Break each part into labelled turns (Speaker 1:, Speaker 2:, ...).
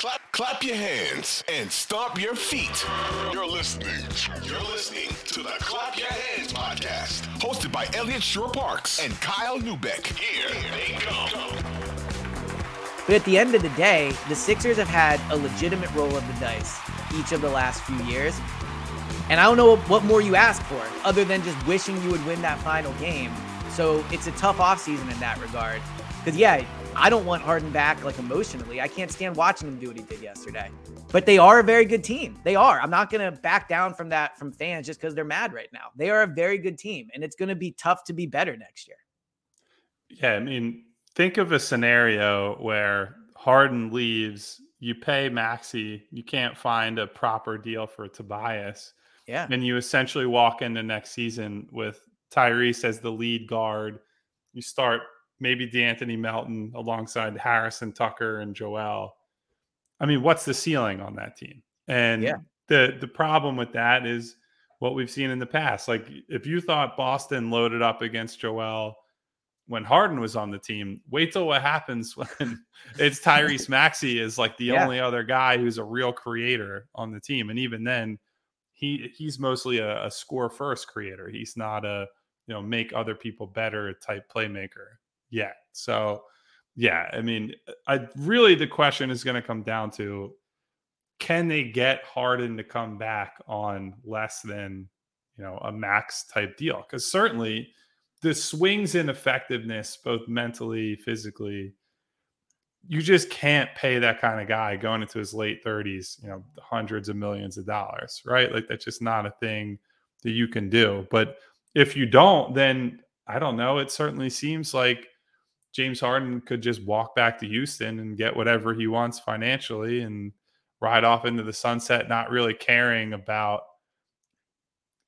Speaker 1: Clap, clap your hands and stomp your feet. You're listening. You're listening to the Clap Your Hands podcast, hosted by Elliot Shore Parks and Kyle Neubeck. Here they come.
Speaker 2: But at the end of the day, the Sixers have had a legitimate roll of the dice each of the last few years. And I don't know what more you ask for other than just wishing you would win that final game. So it's a tough offseason in that regard. Because, yeah, I don't want Harden back like emotionally. I can't stand watching him do what he did yesterday. But they are a very good team. They are. I'm not going to back down from that from fans just because they're mad right now. They are a very good team, and it's going to be tough to be better next year.
Speaker 3: Yeah, I mean, think of a scenario where Harden leaves, you pay Maxey, you can't find a proper deal for Tobias.
Speaker 2: Yeah.
Speaker 3: And you essentially walk into next season with Tyrese as the lead guard. You start maybe De'Anthony Melton alongside Harris and Tucker and Joel. I mean, what's the ceiling on that team? And
Speaker 2: yeah.
Speaker 3: the the problem with that is what we've seen in the past. Like if you thought Boston loaded up against Joel when Harden was on the team, wait till what happens when it's Tyrese Maxey is like the yeah. only other guy who's a real creator on the team. And even then, he he's mostly a, a score first creator. He's not a you know make other people better type playmaker yet. So, yeah, I mean, I really the question is going to come down to can they get Harden to come back on less than you know a max type deal? Because certainly the swings in effectiveness, both mentally, physically, you just can't pay that kind of guy going into his late 30s, you know, hundreds of millions of dollars, right? Like that's just not a thing that you can do. But if you don't, then I don't know. It certainly seems like James Harden could just walk back to Houston and get whatever he wants financially and ride off into the sunset, not really caring about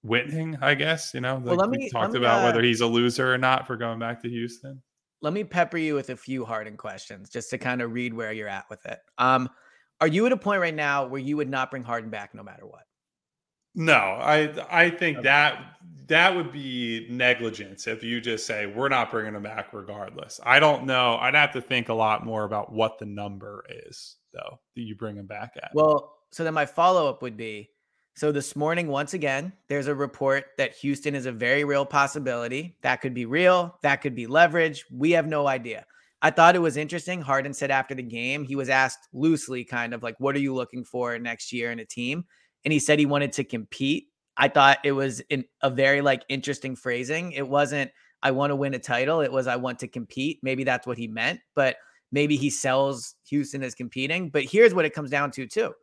Speaker 3: winning, I guess. You know, like well, we me, talked about uh, whether he's a loser or not for going back to Houston.
Speaker 2: Let me pepper you with a few Harden questions just to kind of read where you're at with it. Um, are you at a point right now where you would not bring Harden back no matter what?
Speaker 3: No, I I think okay. that that would be negligence if you just say we're not bringing them back regardless. I don't know. I'd have to think a lot more about what the number is though that you bring them back at.
Speaker 2: Well, so then my follow up would be so this morning once again there's a report that Houston is a very real possibility. That could be real, that could be leverage. We have no idea. I thought it was interesting. Harden said after the game, he was asked loosely kind of like what are you looking for next year in a team? And he said he wanted to compete. I thought it was in a very like interesting phrasing. It wasn't I want to win a title. It was I want to compete. Maybe that's what he meant, but maybe he sells Houston as competing. But here's what it comes down to too.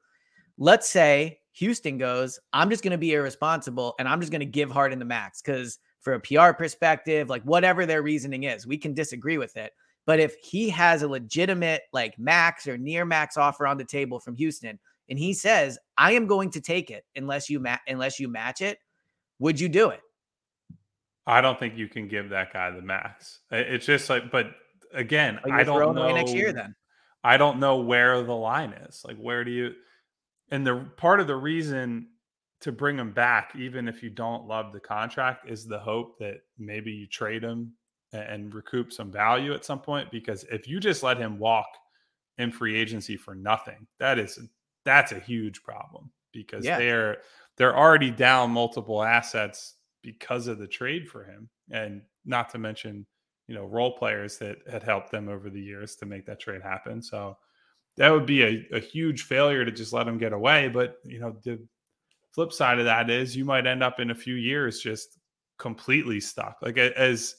Speaker 2: Let's say Houston goes, I'm just going to be irresponsible and I'm just going to give Harden the max because for a PR perspective, like whatever their reasoning is, we can disagree with it. But if he has a legitimate like max or near max offer on the table from Houston, and he says, "I am going to take it unless you ma- unless you match it," would you do it?
Speaker 3: I don't think you can give that guy the max. It's just like, but again, I don't know
Speaker 2: next year. Then
Speaker 3: I don't know where the line is. Like, where do you? And the part of the reason to bring him back, even if you don't love the contract, is the hope that maybe you trade him and recoup some value at some point. Because if you just let him walk in free agency for nothing, that is that's a huge problem because yeah. they're they're already down multiple assets because of the trade for him and not to mention you know role players that had helped them over the years to make that trade happen so that would be a, a huge failure to just let him get away but you know the flip side of that is you might end up in a few years just completely stuck like as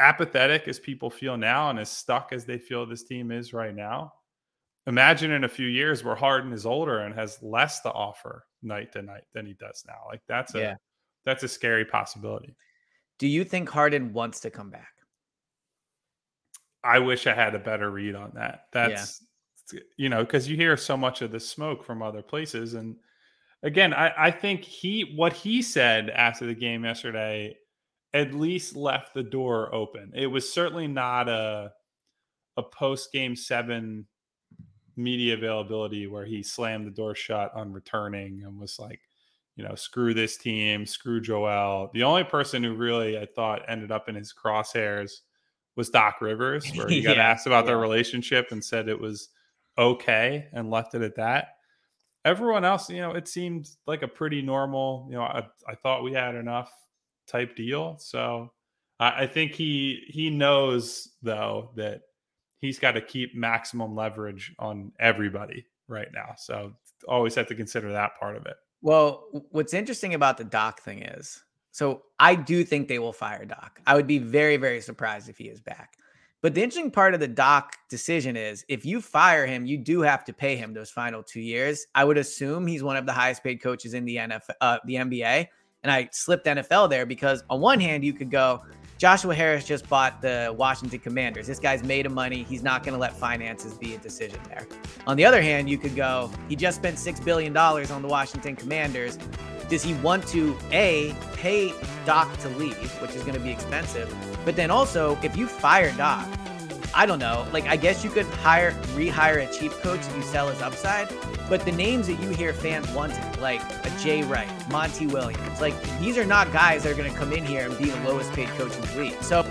Speaker 3: apathetic as people feel now and as stuck as they feel this team is right now imagine in a few years where Harden is older and has less to offer night to night than he does now. Like that's a yeah. that's a scary possibility.
Speaker 2: Do you think Harden wants to come back?
Speaker 3: I wish I had a better read on that. That's yeah. you know, because you hear so much of the smoke from other places. And again, I, I think he what he said after the game yesterday at least left the door open. It was certainly not a a post game seven media availability where he slammed the door shut on returning and was like, you know, screw this team, screw Joel. The only person who really I thought ended up in his crosshairs was Doc Rivers, where he got yeah, asked about yeah. their relationship and said it was okay and left it at that. Everyone else, you know, it seemed like a pretty normal, you know, I, I thought we had enough type deal. So I, I think he he knows though that he's got to keep maximum leverage on everybody right now. So always have to consider that part of it.
Speaker 2: Well, what's interesting about the Doc thing is, so I do think they will fire Doc. I would be very, very surprised if he is back. But the interesting part of the Doc decision is if you fire him, you do have to pay him those final two years. I would assume he's one of the highest paid coaches in the NFL, uh, the NBA. And I slipped NFL there because on one hand, you could go, Joshua Harris just bought the Washington Commanders. This guy's made of money. He's not going to let finances be a decision there. On the other hand, you could go, he just spent $6 billion on the Washington Commanders. Does he want to, A, pay Doc to leave, which is going to be expensive? But then also, if you fire Doc, I don't know. Like, I guess you could hire, rehire a cheap coach if you sell his upside. But the names that you hear fans wanting, like a Jay Wright, Monty Williams, like these are not guys that are going to come in here and be the lowest paid coach in the league. So